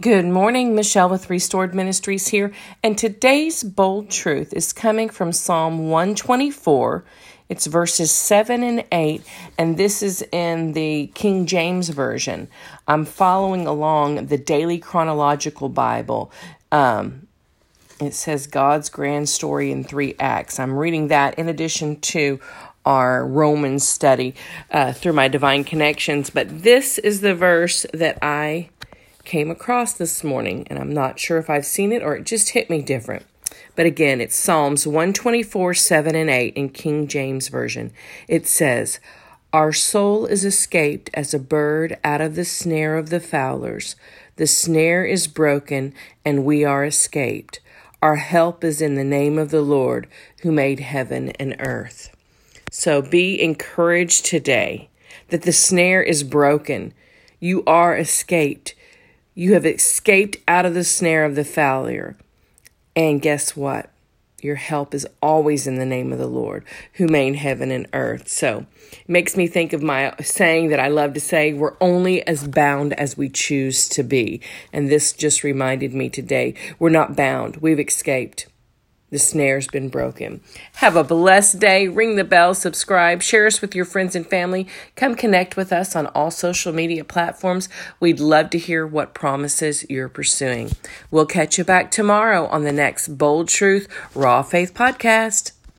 Good morning, Michelle with Restored Ministries here, and today's bold truth is coming from Psalm 124. It's verses 7 and 8, and this is in the King James Version. I'm following along the Daily Chronological Bible. Um, it says God's grand story in three acts. I'm reading that in addition to our Romans study uh, through my divine connections, but this is the verse that I came across this morning, and I'm not sure if I've seen it or it just hit me different. But again, it's Psalms 124, 7 and 8 in King James Version. It says, Our soul is escaped as a bird out of the snare of the fowlers. The snare is broken, and we are escaped. Our help is in the name of the Lord who made heaven and earth. So be encouraged today that the snare is broken. You are escaped. You have escaped out of the snare of the failure. And guess what? Your help is always in the name of the Lord who made heaven and earth. So it makes me think of my saying that I love to say we're only as bound as we choose to be. And this just reminded me today we're not bound, we've escaped. The snare's been broken. Have a blessed day. Ring the bell, subscribe, share us with your friends and family. Come connect with us on all social media platforms. We'd love to hear what promises you're pursuing. We'll catch you back tomorrow on the next Bold Truth Raw Faith podcast.